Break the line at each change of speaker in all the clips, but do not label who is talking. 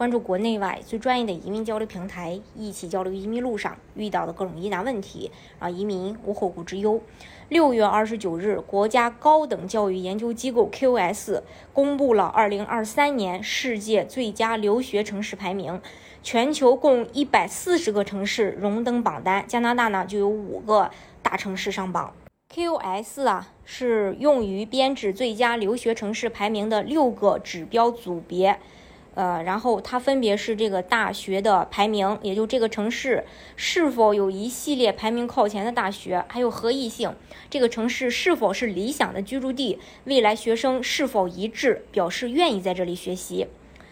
关注国内外最专业的移民交流平台，一起交流移民路上遇到的各种疑难问题，让移民无后顾之忧。六月二十九日，国家高等教育研究机构 QS 公布了二零二三年世界最佳留学城市排名，全球共一百四十个城市荣登榜单，加拿大呢就有五个大城市上榜。QS 啊是用于编制最佳留学城市排名的六个指标组别。呃，然后它分别是这个大学的排名，也就这个城市是否有一系列排名靠前的大学，还有合意性，这个城市是否是理想的居住地，未来学生是否一致表示愿意在这里学习。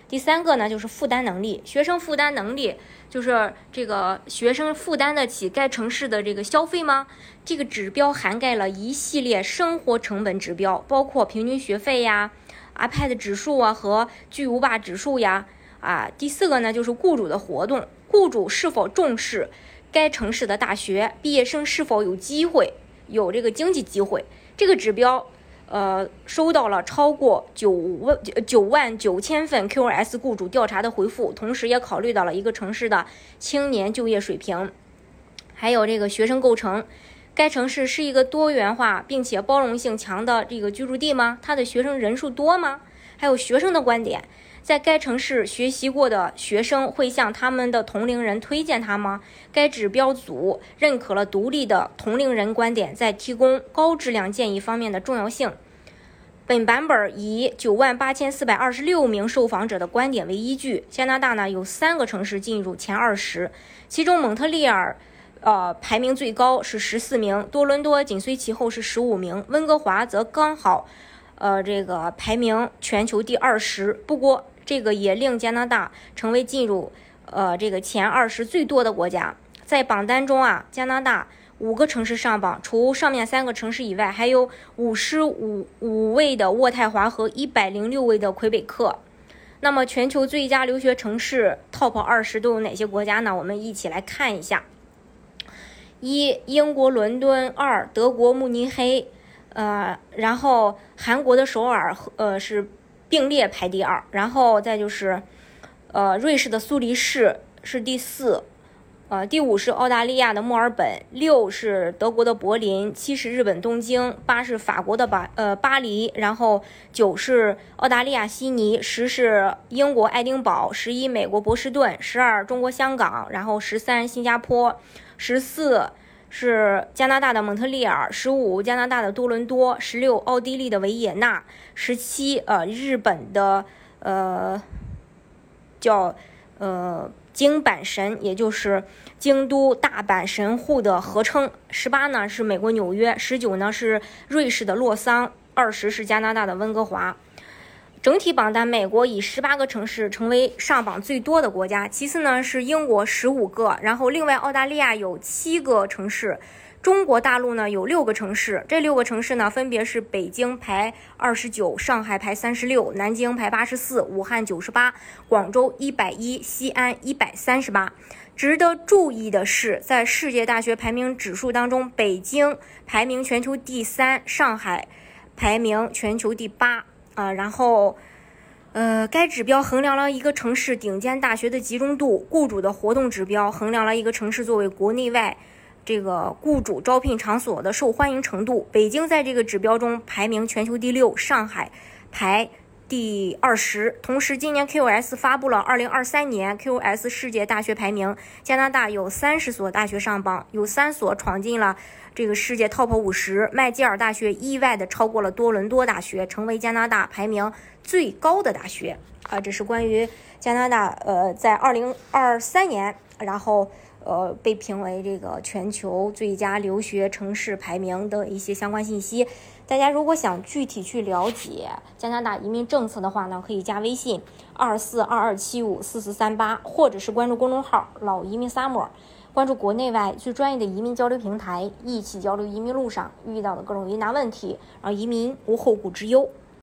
第三个呢，就是负担能力，学生负担能力就是这个学生负担得起该城市的这个消费吗？这个指标涵盖了一系列生活成本指标，包括平均学费呀。iPad 指数啊和巨无霸指数呀，啊，第四个呢就是雇主的活动，雇主是否重视该城市的大学，毕业生是否有机会有这个经济机会，这个指标，呃，收到了超过九万九万九千份 QS 雇主调查的回复，同时也考虑到了一个城市的青年就业水平，还有这个学生构成。该城市是一个多元化并且包容性强的这个居住地吗？它的学生人数多吗？还有学生的观点，在该城市学习过的学生会向他们的同龄人推荐他吗？该指标组认可了独立的同龄人观点在提供高质量建议方面的重要性。本版本以九万八千四百二十六名受访者的观点为依据，加拿大呢有三个城市进入前二十，其中蒙特利尔。呃，排名最高是十四名，多伦多紧随其后是十五名，温哥华则刚好，呃，这个排名全球第二十。不过，这个也令加拿大成为进入呃这个前二十最多的国家。在榜单中啊，加拿大五个城市上榜，除上面三个城市以外，还有五十五五位的渥太华和一百零六位的魁北克。那么，全球最佳留学城市 TOP 二十都有哪些国家呢？我们一起来看一下。一英国伦敦，二德国慕尼黑，呃，然后韩国的首尔，呃是并列排第二，然后再就是，呃瑞士的苏黎世是第四，呃第五是澳大利亚的墨尔本，六是德国的柏林，七是日本东京，八是法国的巴呃巴黎，然后九是澳大利亚悉尼，十是英国爱丁堡，十一美国波士顿，十二中国香港，然后十三新加坡。十四是加拿大的蒙特利尔，十五加拿大的多伦多，十六奥地利的维也纳，十七呃日本的呃叫呃京阪神，也就是京都大阪神户的合称，十八呢是美国纽约，十九呢是瑞士的洛桑，二十是加拿大的温哥华。整体榜单，美国以十八个城市成为上榜最多的国家，其次呢是英国十五个，然后另外澳大利亚有七个城市，中国大陆呢有六个城市，这六个城市呢分别是北京排二十九，上海排三十六，南京排八十四，武汉九十八，广州一百一，西安一百三十八。值得注意的是，在世界大学排名指数当中，北京排名全球第三，上海排名全球第八。啊，然后，呃，该指标衡量了一个城市顶尖大学的集中度，雇主的活动指标衡量了一个城市作为国内外这个雇主招聘场所的受欢迎程度。北京在这个指标中排名全球第六，上海排第二十。同时，今年 QS 发布了二零二三年 QS 世界大学排名，加拿大有三十所大学上榜，有三所闯进了。这个世界 TOP 五十，麦吉尔大学意外的超过了多伦多大学，成为加拿大排名最高的大学啊！这是关于加拿大呃，在二零二三年，然后呃被评为这个全球最佳留学城市排名的一些相关信息。大家如果想具体去了解加拿大移民政策的话呢，可以加微信二四二二七五四四三八，或者是关注公众号“老移民 summer”。关注国内外最专业的移民交流平台，一起交流移民路上遇到的各种疑难问题，让移民无后顾之忧。